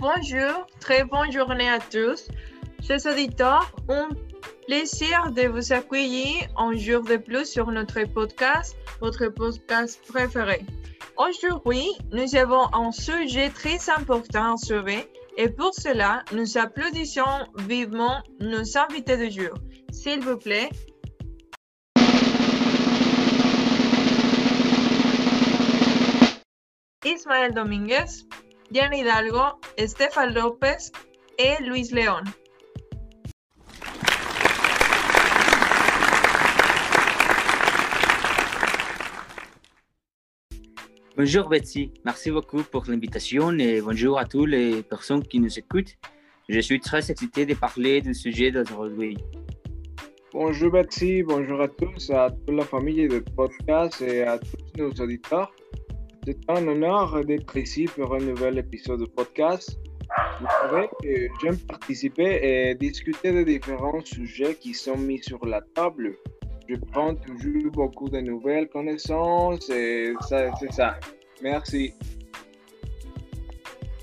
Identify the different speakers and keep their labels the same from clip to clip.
Speaker 1: bonjour, très bonne journée à tous. Chers auditeurs, un plaisir de vous accueillir un jour de plus sur notre podcast, votre podcast préféré. Aujourd'hui, nous avons un sujet très important à sauver et pour cela, nous applaudissons vivement nos invités de jour. S'il vous plaît, Ismael Domínguez, Diana Hidalgo, Estefan López et Luis León.
Speaker 2: Bonjour Betsy, merci beaucoup pour l'invitation et bonjour à toutes les personnes qui nous écoutent. Je suis très excité de parler du sujet d'aujourd'hui.
Speaker 3: Bonjour Betsy, bonjour à tous, à toute la famille de podcast et à tous nos auditeurs. C'est un honneur d'être ici pour un nouvel épisode de podcast. Vous savez que j'aime participer et discuter de différents sujets qui sont mis sur la table. Je prends toujours beaucoup de nouvelles connaissances et ça, c'est ça. Merci.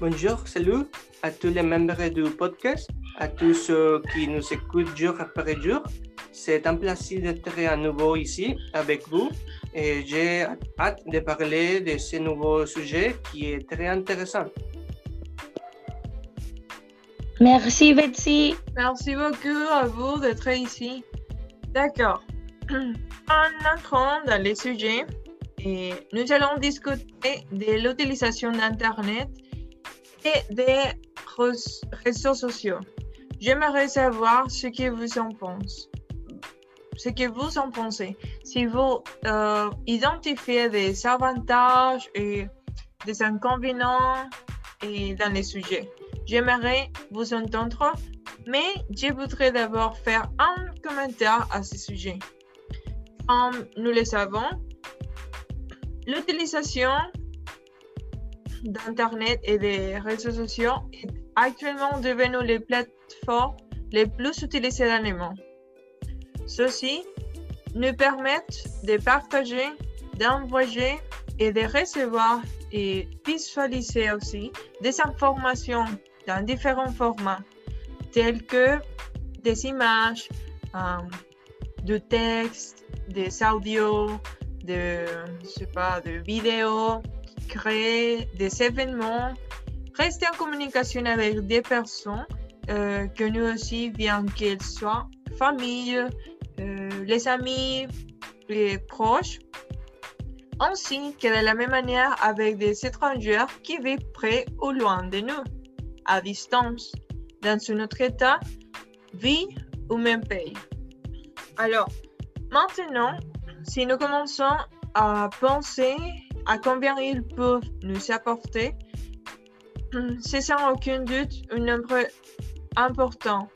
Speaker 4: Bonjour, salut à tous les membres du podcast, à tous ceux qui nous écoutent jour après jour. C'est un plaisir d'être à nouveau ici avec vous et j'ai hâte de parler de ce nouveau sujet qui est très intéressant.
Speaker 5: Merci Betsy.
Speaker 1: Merci beaucoup à vous d'être ici. D'accord. En entrant dans les sujets, et nous allons discuter de l'utilisation d'Internet et des réseaux sociaux. J'aimerais savoir ce que vous en pensez ce que vous en pensez. Si vous euh, identifiez des avantages et des inconvénients et dans les sujets, j'aimerais vous entendre, mais je voudrais d'abord faire un commentaire à ce sujet. Comme nous le savons, l'utilisation d'Internet et des réseaux sociaux est actuellement devenue les plateformes les plus utilisées dans le monde. Ceux-ci nous permettent de partager, d'envoyer et de recevoir et visualiser aussi des informations dans différents formats, tels que des images, euh, de textes, des audios, de, je sais pas, de vidéos, créer des événements, rester en communication avec des personnes euh, que nous aussi, bien qu'elles soient familles, euh, les amis, les proches, ainsi que de la même manière avec des étrangers qui vivent près ou loin de nous, à distance, dans un autre état, vie ou même pays. Alors, maintenant, si nous commençons à penser à combien ils peuvent nous apporter, c'est sans aucun doute un nombre important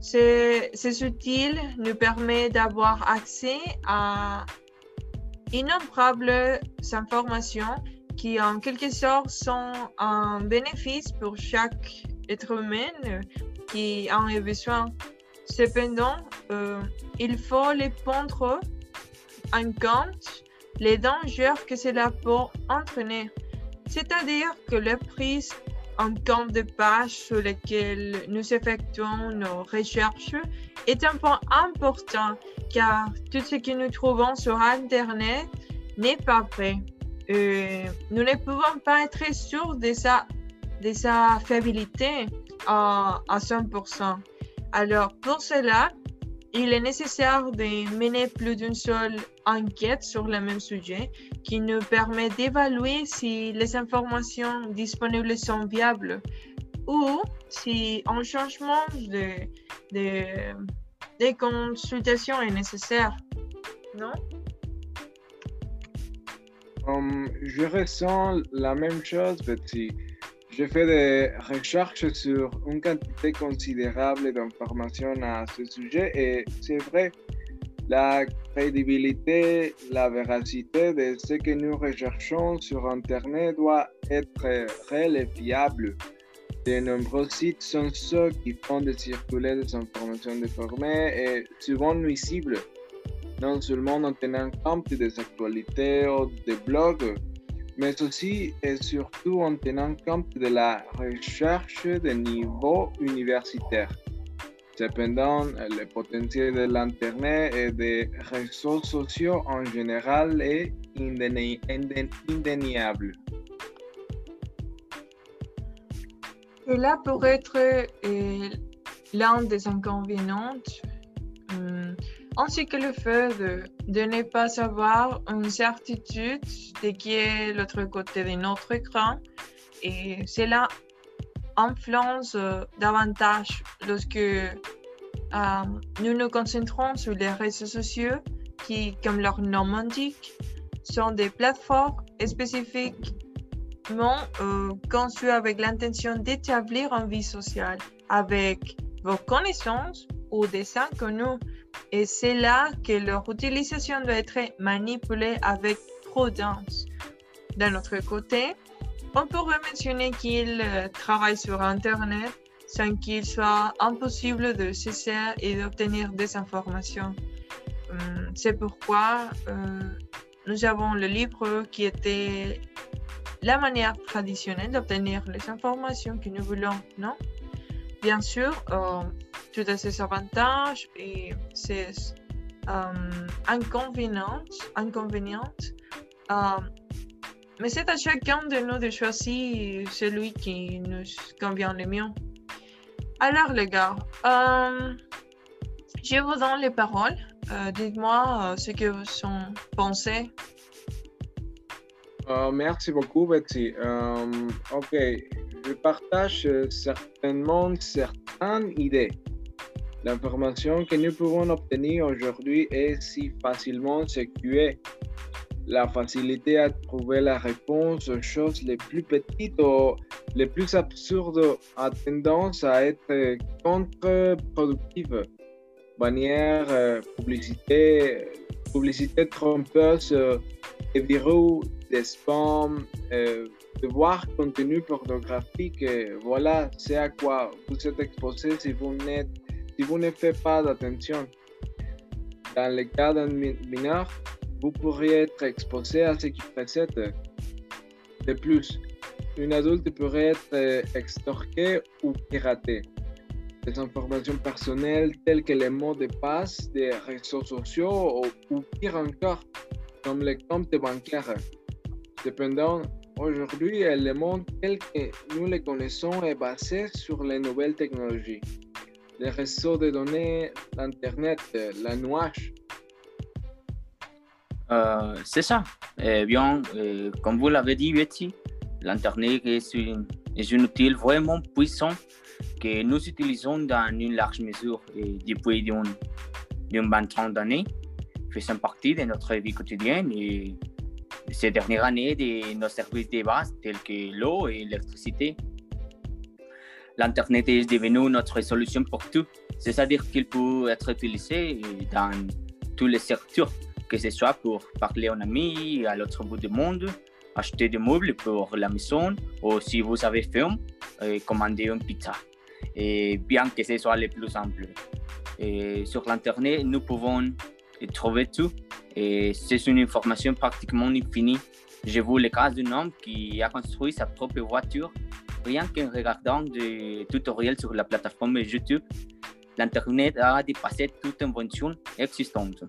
Speaker 1: ces outils nous permet d'avoir accès à innombrables informations qui en quelque sorte sont un bénéfice pour chaque être humain qui en a besoin. Cependant, euh, il faut les prendre en compte les dangers que cela peut entraîner. C'est-à-dire que le prix un camp de pages sur lequel nous effectuons nos recherches est un point important car tout ce que nous trouvons sur Internet n'est pas vrai. Euh, nous ne pouvons pas être sûrs de sa, de sa fiabilité à 100%. Alors pour cela, il est nécessaire de mener plus d'une seule enquête sur le même sujet qui nous permet d'évaluer si les informations disponibles sont viables ou si un changement de, de, consultation est nécessaire. Non?
Speaker 3: Um, je ressens la même chose, Betty. Je fais des recherches sur une quantité considérable d'informations à ce sujet et c'est vrai, la crédibilité, la véracité de ce que nous recherchons sur Internet doit être réelle et fiable. De nombreux sites sont ceux qui font de circuler des informations déformées et souvent nuisibles, non seulement en tenant compte des actualités ou des blogs, mais aussi et surtout en tenant compte de la recherche de niveau universitaire. Cependant, le potentiel de l'Internet et des réseaux sociaux en général est indéniable.
Speaker 1: Cela pourrait être euh, l'un des inconvénients, ainsi que le fait de, ne pas avoir une certitude de qui est l'autre côté de notre écran. Et cela influence euh, davantage lorsque nous nous concentrons sur les réseaux sociaux qui, comme leur nom l'indique, sont des plateformes spécifiques euh, conçu avec l'intention d'établir une vie sociale avec vos connaissances ou des inconnus. Et c'est là que leur utilisation doit être manipulée avec prudence. D'un autre côté, on pourrait mentionner qu'ils euh, travaillent sur Internet sans qu'il soit impossible de cesser et d'obtenir des informations. Hum, c'est pourquoi euh, nous avons le livre qui était la manière traditionnelle d'obtenir les informations que nous voulons, non? Bien sûr, euh, tout a ses avantages et ses euh, inconvénients, euh, mais c'est à chacun de nous de choisir celui qui nous convient le mieux. Alors les gars, je vous donne les paroles. Dites-moi ce que vous en pensez
Speaker 3: euh, merci beaucoup, Betty. Euh, ok, je partage euh, certainement certaines idées. L'information que nous pouvons obtenir aujourd'hui est si facilement sécurisée. La facilité à trouver la réponse aux choses les plus petites ou les plus absurdes a tendance à être contre-productive. Bannière, publicité, publicité trompeuse et virus des spams, euh, de voir contenu pornographique. Euh, voilà, c'est à quoi vous êtes exposé si vous, si vous ne faites pas d'attention. Dans le cas d'un mineur, vous pourriez être exposé à ce qui précède. De plus, une adulte pourrait être euh, extorqué ou piraté. Des informations personnelles telles que les mots de passe des réseaux sociaux ou, ou pire encore, comme les comptes bancaires. Cependant, aujourd'hui, le monde tel que nous le connaissons est basé sur les nouvelles technologies. Les réseaux de données, l'Internet, la nuage.
Speaker 2: Euh, c'est ça. Eh bien, euh, comme vous l'avez dit, Betty, l'Internet est, est un outil vraiment puissant que nous utilisons dans une large mesure et depuis une, une trentaine d'années, faisant partie de notre vie quotidienne et ces dernières années de nos services de base tels que l'eau et l'électricité. L'Internet est devenu notre solution pour tout, c'est-à-dire qu'il peut être utilisé dans tous les secteurs, que ce soit pour parler à un ami à l'autre bout du monde, acheter des meubles pour la maison, ou si vous avez faim, euh, commander une pizza. Et bien que ce soit le plus simple. Sur l'Internet, nous pouvons trouver tout et c'est une information pratiquement infinie. Je vois le cas d'un homme qui a construit sa propre voiture rien qu'en regardant des tutoriels sur la plateforme YouTube. L'Internet a dépassé toute invention existante.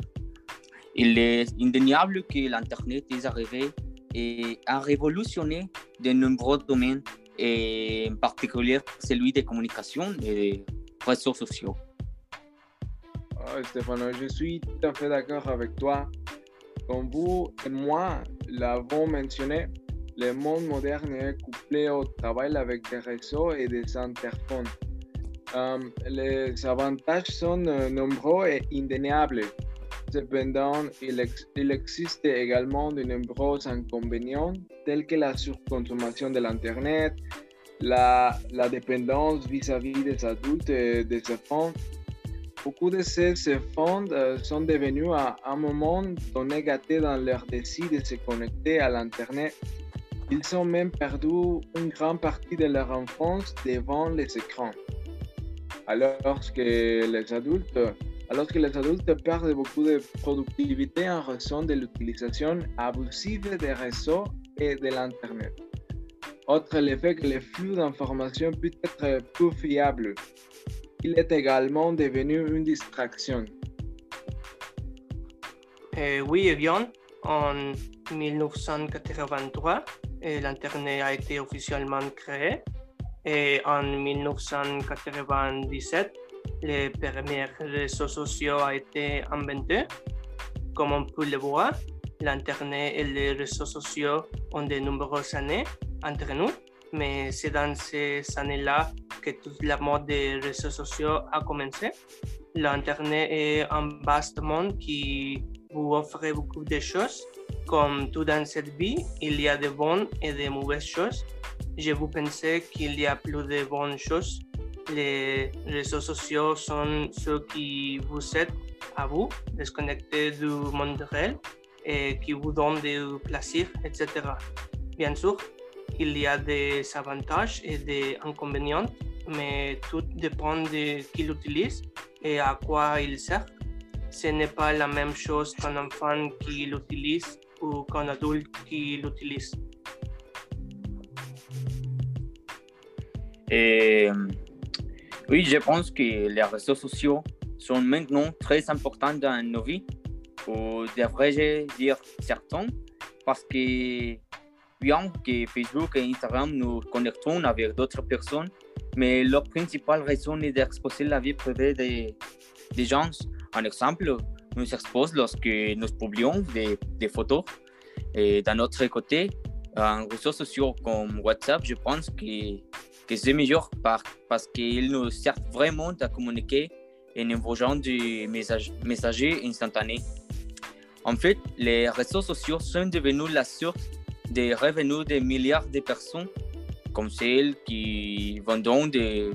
Speaker 2: Il est indéniable que l'Internet est arrivé et a révolutionné de nombreux domaines, et en particulier celui des communications et des réseaux sociaux.
Speaker 3: Oh, Stéphane, je suis tout à fait d'accord avec toi. Comme vous et moi l'avons mentionné, le monde moderne est couplé au travail avec des réseaux et des interphones. Les avantages sont euh, nombreux et indéniables. Cependant, il, existe également de nombreux inconvénients tels que la surconsommation de l'Internet, la, dépendance vis-à-vis -vis des adultes et des enfants Beaucoup de ces, fonds euh, sont devenus à un moment donné gâtés dans leur désir de se connecter à l'Internet. Ils ont même perdu une grande partie de leur enfance devant les écrans. Alors que les adultes, perdent beaucoup de productivité en raison de l'utilisation abusive des réseaux et de l'Internet. Autre l'effet que le flux d'informations peut être plus fiable. Il est également devenu une distraction.
Speaker 4: Euh, oui, en 1983, l'Internet a été officiellement créé et en 1997, les premiers réseaux sociaux ont été inventés. Comme on peut le voir, l'Internet et les réseaux sociaux ont de nombreuses années entre nous, mais c'est dans ces années-là que toute la mode des réseaux sociaux a commencé. L'Internet est un vaste monde qui vous offre beaucoup de choses. Comme tout dans cette vie, il y a de bonnes et de mauvaises choses. Je vous pensais qu'il y a plus de bonnes choses. Les réseaux sociaux sont ceux qui vous aident à vous déconnecter du monde réel et qui vous donnent du plaisir, etc. Bien sûr, il y a des avantages et des inconvénients, mais tout dépend de qui l'utilise et à quoi il sert. Ce n'est pas la même chose qu'un enfant qui l'utilise ou qu'un adulte qui l'utilise.
Speaker 2: Et oui, je pense que les réseaux sociaux sont maintenant très importants dans nos vies, ou devrais-je dire certains, parce que bien que Facebook et Instagram nous connectons avec d'autres personnes, mais leur principale raison est d'exposer la vie privée des, des gens. Un exemple, nous expose lorsque nous publions des, des photos. Et d'un autre côté, un réseau social comme WhatsApp, je pense que, que c'est meilleur par, parce qu'il nous sert vraiment à communiquer en envoyant du message, messager instantané. En fait, les réseaux sociaux sont devenus la source des revenus de milliards de personnes, comme celles qui vendent des,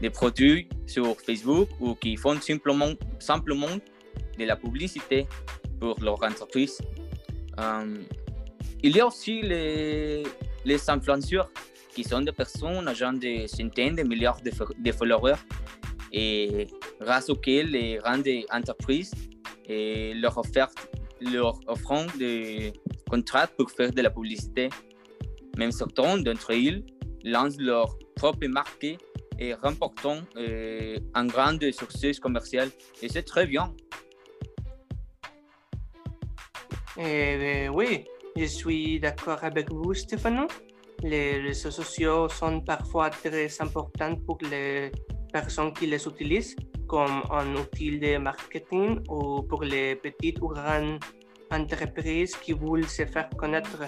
Speaker 2: des produits sur Facebook ou qui font simplement, simplement de la publicité pour leur entreprise. Euh, il y a aussi les, les influenceurs qui sont des personnes ayant des centaines de milliards de, followers et grâce auxquels les grandes entreprises leur, offert, leur offrant des contrats pour faire de la publicité. Même certains d'entre eux lancent leur propre marque et remportant euh, un grand succès commercial. Et c'est très bien.
Speaker 4: Eh, oui, je suis d'accord avec vous, Stéphano. Les réseaux sociaux sont parfois très importants pour les personnes qui les utilisent comme un outil de marketing ou pour les petites ou grandes entreprises qui veulent se faire connaître.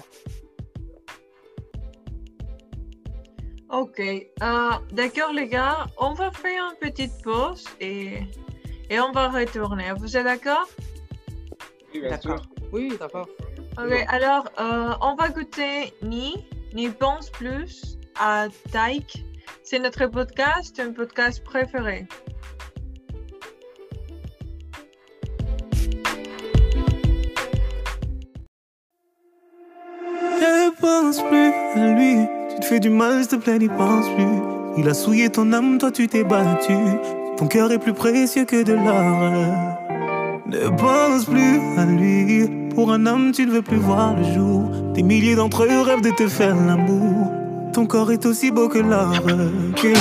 Speaker 1: Ok, euh, d'accord les gars, on va faire une petite pause et, et on va retourner. Vous êtes d'accord?
Speaker 3: Oui, bien sûr.
Speaker 6: Oui, d'accord.
Speaker 1: Ok, alors euh, on va goûter Ni, Ni pense plus à Taïk. C'est notre podcast, un podcast préféré.
Speaker 7: Ne pense plus à lui. Tu te fais du mal, s'il te plaît, n'y pense plus. Il a souillé ton âme, toi tu t'es battu. Ton cœur est plus précieux que de l'or. Ne pense plus à lui. Pour un homme, tu ne veux plus voir le jour. Des milliers d'entre eux rêvent de te faire l'amour. Ton corps est aussi beau que l'or, que.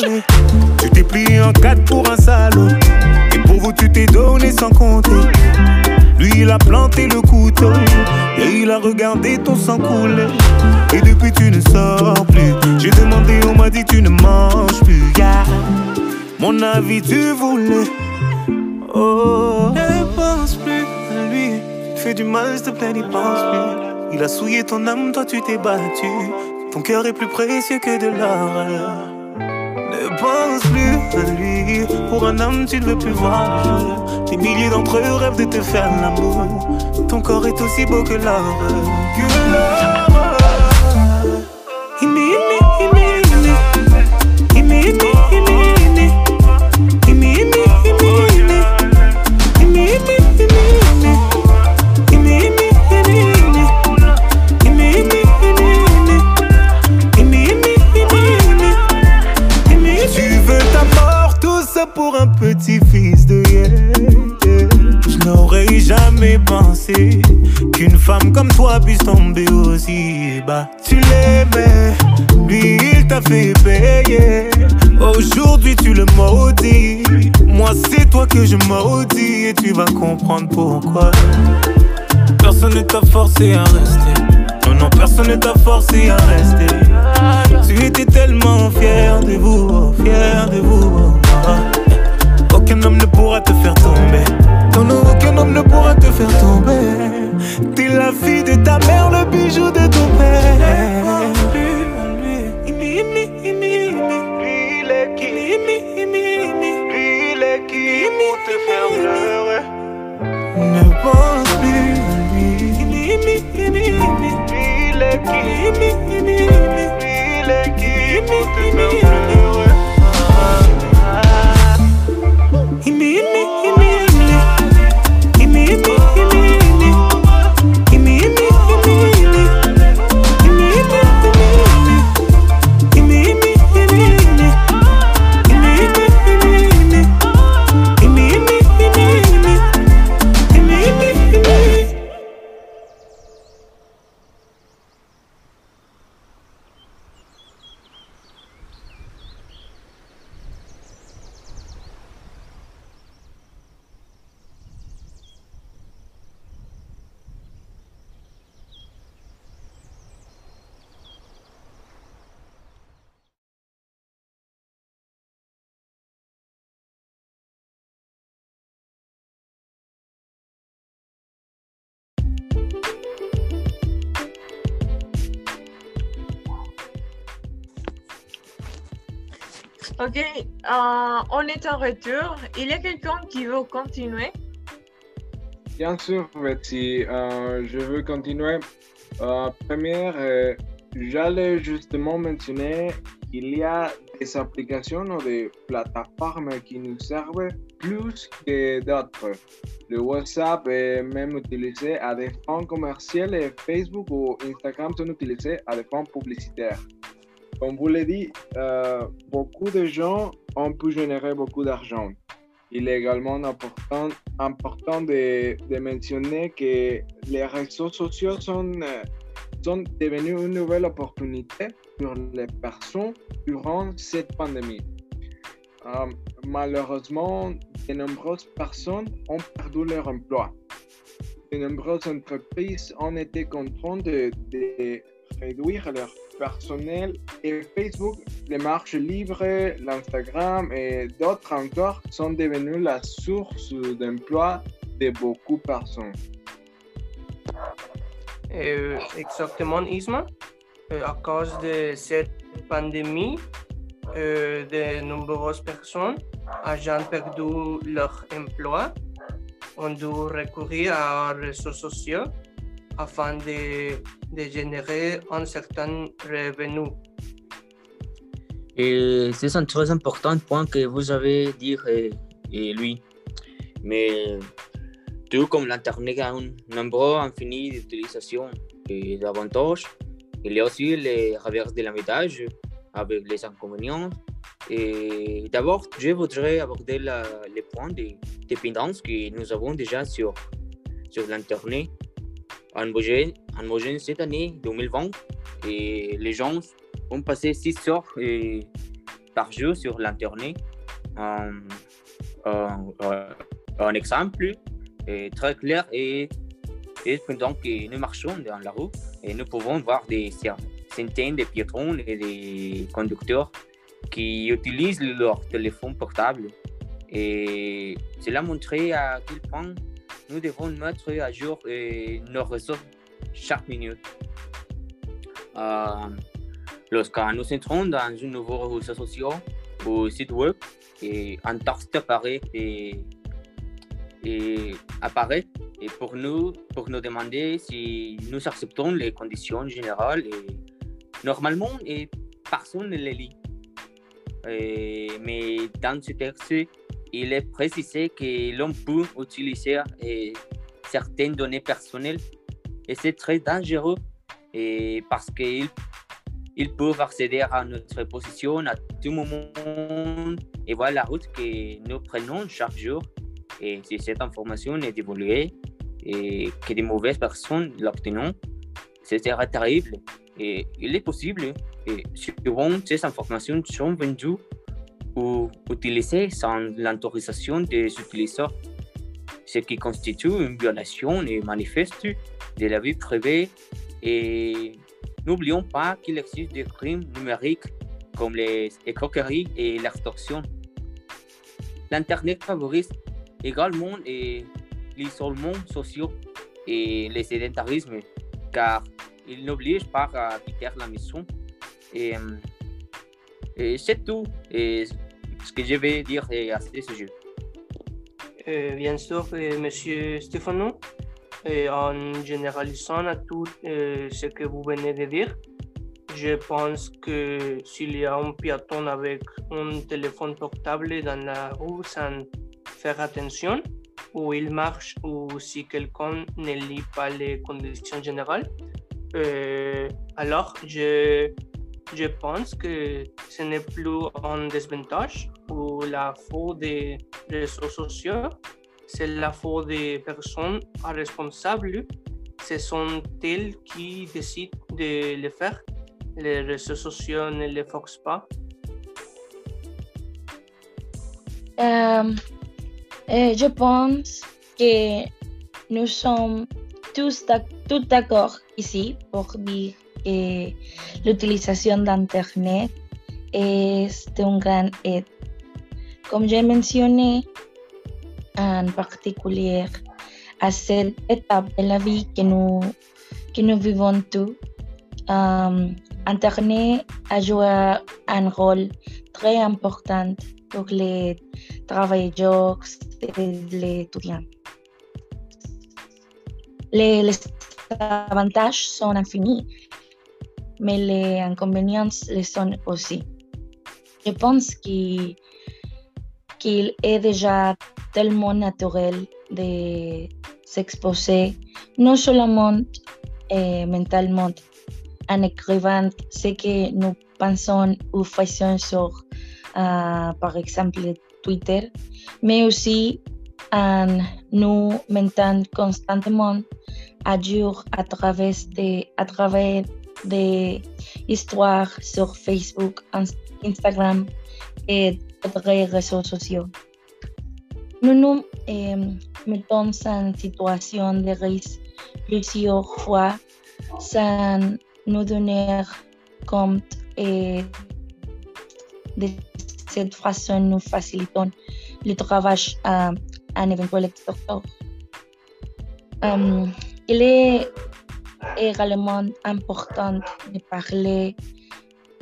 Speaker 7: Parler. Tu t'es plié en quatre pour un salaud. Et pour vous tu t'es donné sans compter. Lui il a planté le couteau et il a regardé ton sang couler. Et depuis tu ne sors plus. J'ai demandé, on m'a dit tu ne manges plus. Mon avis tu voulais. Oh. Ne pense plus à lui. Fais du mal, s'il te plaît, n'y pense plus. Il a souillé ton âme, toi tu t'es battu. Ton cœur est plus précieux que de l'or. Ne pense plus à lui. Pour un homme, tu ne veux plus voir le jour. Des milliers d'entre eux rêvent de te faire l'amour. Ton corps est aussi beau que l'or. Que l'or. Toi que je maudis et tu vas comprendre pourquoi. Personne ne t'a forcé à rester. Non, non, personne ne t'a forcé à rester. Tu étais tellement fier de vous, oh, fier de vous. oh. Aucun homme ne pourra te faire tomber. Non, non, aucun homme ne pourra te faire tomber. T'es la fille de ta mère, le bijou de
Speaker 1: Ok, euh, on est en retour. Il y a quelqu'un qui veut continuer?
Speaker 3: Bien sûr, Betsy, euh, je veux continuer. Euh, première, j'allais justement mentionner qu'il y a des applications ou des plateformes qui nous servent plus que d'autres. Le WhatsApp est même utilisé à des fins commerciales et Facebook ou Instagram sont utilisés à des fins publicitaires. Comme vous l'avez dit, euh, beaucoup de gens ont pu générer beaucoup d'argent. Il est également important, important de, mentionner que les réseaux sociaux sont, euh, sont devenus une nouvelle opportunité pour les personnes durant cette pandémie. Euh, malheureusement, de nombreuses personnes ont perdu leur emploi. De nombreuses entreprises ont été contraintes de réduire leur personnel et Facebook, les marches libres, l'Instagram et d'autres encore sont devenus la source d'emploi de beaucoup de personnes.
Speaker 4: Euh, exactement, Isma. Euh, à cause de cette pandémie, euh, de nombreuses personnes ont perdu leur emploi, ont dû recourir aux réseaux sociaux afin de, de générer un certain revenu.
Speaker 2: Et c'est un très important point que vous avez dit, et, et lui. Mais tout comme l'Internet a un nombre infini d'utilisations et d'avantages, il y a aussi les revers de la avec les inconvénients. Et d'abord, je voudrais aborder la- les points de dépendance que nous avons déjà sur, sur l'Internet. En moyenne, cette année 2020, et les gens ont passé 6 heures par jour sur l'Internet. Un, exemple euh, très clair est, est pendant que nous marchons dans la rue et nous pouvons voir des centaines de piétons et des conducteurs qui utilisent leur téléphone portable. Et cela montre à quel point nous devons mettre à jour euh, nos réseaux chaque minute. Euh, Lorsque nous entrons dans un nouveau réseau social ou site web, et un texte apparaît et, et apparaît et pour nous, pour nous demander si nous acceptons les conditions générales et normalement et personne ne les lit. Et- mais dans ce texte, il est précisé que l'on peut utiliser eh, certaines données personnelles et c'est très dangereux et parce qu'ils ils peuvent accéder à notre position à tout moment et voir la route que nous prenons chaque jour. Et si cette information est divulguée et que de mauvaises personnes l'obtiennent, ce serait terrible. Et il est possible, et souvent ces informations sont vendues ou utilisées sans l'autorisation des utilisateurs, ce qui constitue une violation et manifeste de la vie privée. Et n'oublions pas qu'il existe des crimes numériques comme les escroqueries et l'extorsion. L'Internet favorise également l'isolement social et le sédentarisme, car il n'oblige pas à quitter la maison. Et, euh, c'est tout ce que je vais dire à ce sujet.
Speaker 4: Euh, bien sûr, euh, Monsieur Stéphano, et en généralisant à tout euh, ce que vous venez de dire, je pense que s'il y a un piéton avec un téléphone portable dans la rue sans faire attention, ou il marche, ou si quelqu'un ne lit pas les conditions générales, euh, alors je, je pense que ce n'est plus un désavantage ou la faute des réseaux sociaux, c'est la faute des personnes responsables. Ce sont elles qui décident de le faire. Les réseaux sociaux ne le forcent pas.
Speaker 5: Euh, euh, je pense que nous sommes tous d'ac- tous d'accord ici pour dire que l'utilisation d'Internet est un grand aide. Comme j'ai mentionné, en particulier à cette étape de la vie que nous, que nous vivons tous, Internet a joué un rôle très important pour les travailleurs et les étudiants. Les avantages sont infinis, mais les inconvénients le sont aussi. Je pense qu'il qu'il est déjà tellement naturel de s'exposer, non seulement eh, mentalement, en écrivant ce que nous pensons ou faisons sur, euh, par exemple, Twitter, mais aussi en nous mentant constamment à jour à travers des, à travers des histoires sur Facebook, Ins- Instagram et d'autres réseaux sociaux. Nous nous eh, mettons en situation de risque plusieurs fois sans nous donner compte et de cette façon nous facilitons le travail à un éventuel extorteur. Euh, il est également important de parler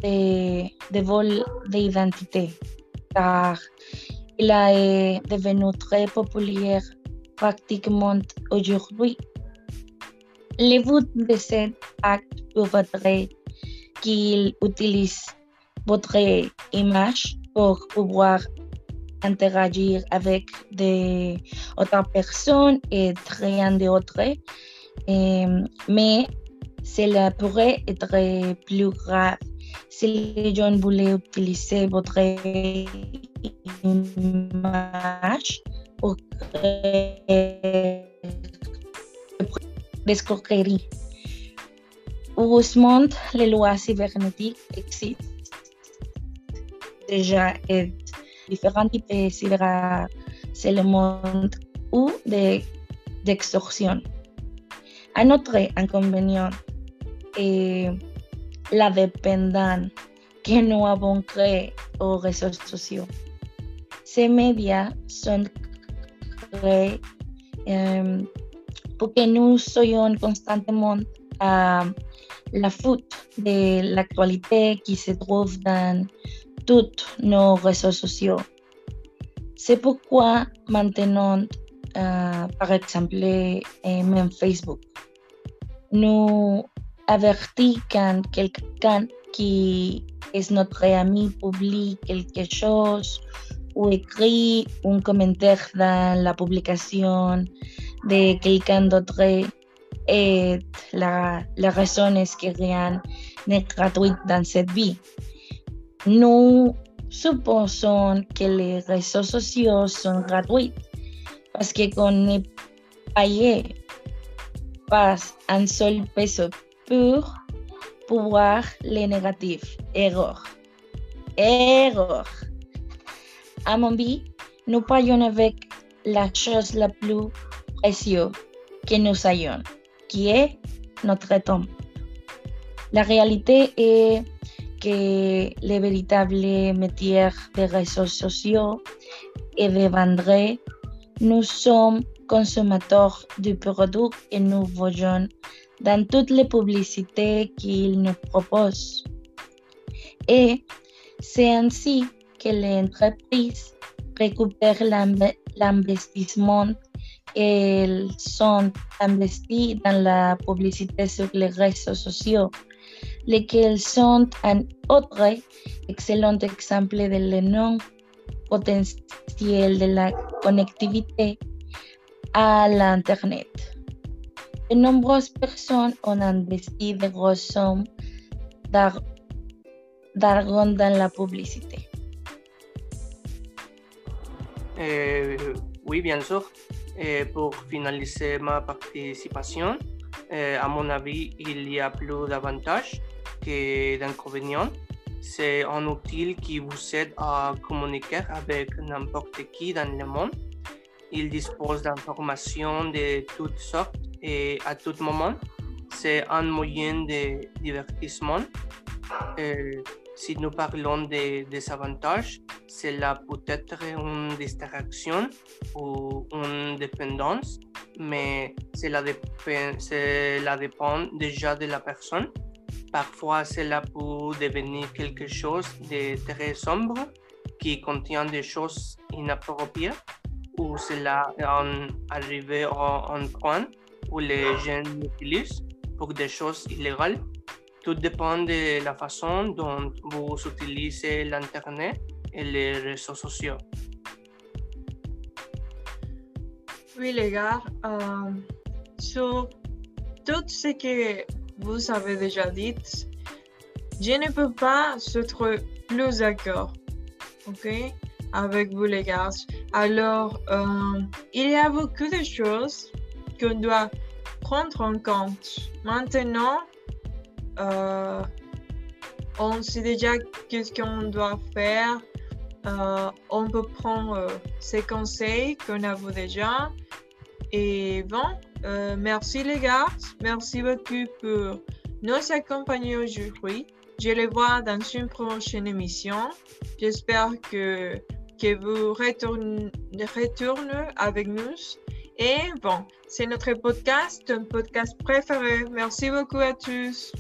Speaker 5: de, de vol d'identité car il est devenu très populaire pratiquement aujourd'hui. Le but de cet acte être qu'il utilise votre image pour pouvoir interagir avec des autres personnes et rien d'autre. Mais cela pourrait être plus grave si les gens voulaient utiliser votre image pour créer des escroqueries. Heureusement, les lois cybernétiques existent déjà et différents types de cyberharcèlement ou de- Un autre inconvénient est la dépendance que nous avons créée aux réseaux sociaux. Ces médias sont créés euh, pour que nous soyons constamment à la faute de l'actualité qui se trouve dans tous nos réseaux sociaux. C'est pourquoi maintenant, euh, par exemple, même Facebook, nous avertit quand quelqu'un qui est notre ami publie quelque chose ou écrit un commentaire dans la publication de quelqu'un d'autre et la, la raison est que rien n'est gratuit dans cette vie. Nous supposons que les réseaux sociaux sont gratuits parce qu'on n'est payé pas un seul peso pour pouvoir les négatifs. Erreur. Erreur. À mon avis, nous payons avec la chose la plus précieuse que nous ayons, qui est notre temps. La réalité est que les véritables métiers des réseaux sociaux et de vendre, nous sommes consommateurs du produit que nous voyons dans toutes les publicités qu'ils nous proposent. Et c'est ainsi que l'entreprise récupère l'investissement qu'elles sont investies dans la publicité sur les réseaux sociaux, lesquels sont un autre excellent exemple de l'énorme potentiel de la connectivité à l'Internet. De nombreuses personnes ont investi de grosses sommes d'argent dans la publicité.
Speaker 4: Euh, oui, bien sûr. Et pour finaliser ma participation, euh, à mon avis, il y a plus d'avantages que d'inconvénients. C'est un outil qui vous aide à communiquer avec n'importe qui dans le monde. Il dispose d'informations de toutes sortes et à tout moment. C'est un moyen de divertissement. Euh, si nous parlons des désavantages, cela peut être une distraction ou une dépendance, mais cela dépend, cela dépend déjà de la personne. Parfois, cela peut devenir quelque chose de très sombre qui contient des choses inappropriées ou cela en arrivé à un point où les gens l'utilisent pour des choses illégales tout dépend de la façon dont vous utilisez l'Internet et les réseaux sociaux.
Speaker 1: Oui, les gars, euh, sur tout ce que vous avez déjà dit, je ne peux pas être plus d'accord, ok, avec vous, les gars. Alors, euh, il y a beaucoup de choses qu'on doit prendre en compte. Maintenant, euh, on sait déjà qu'est-ce qu'on doit faire. Euh, on peut prendre ces conseils qu'on a vu déjà. Et bon, merci les gars. Merci beaucoup pour nous accompagner aujourd'hui. Je les vois dans une prochaine émission. J'espère que, que vous retournez, retournez avec nous. Et bon, c'est notre podcast, un podcast préféré. Merci beaucoup à tous.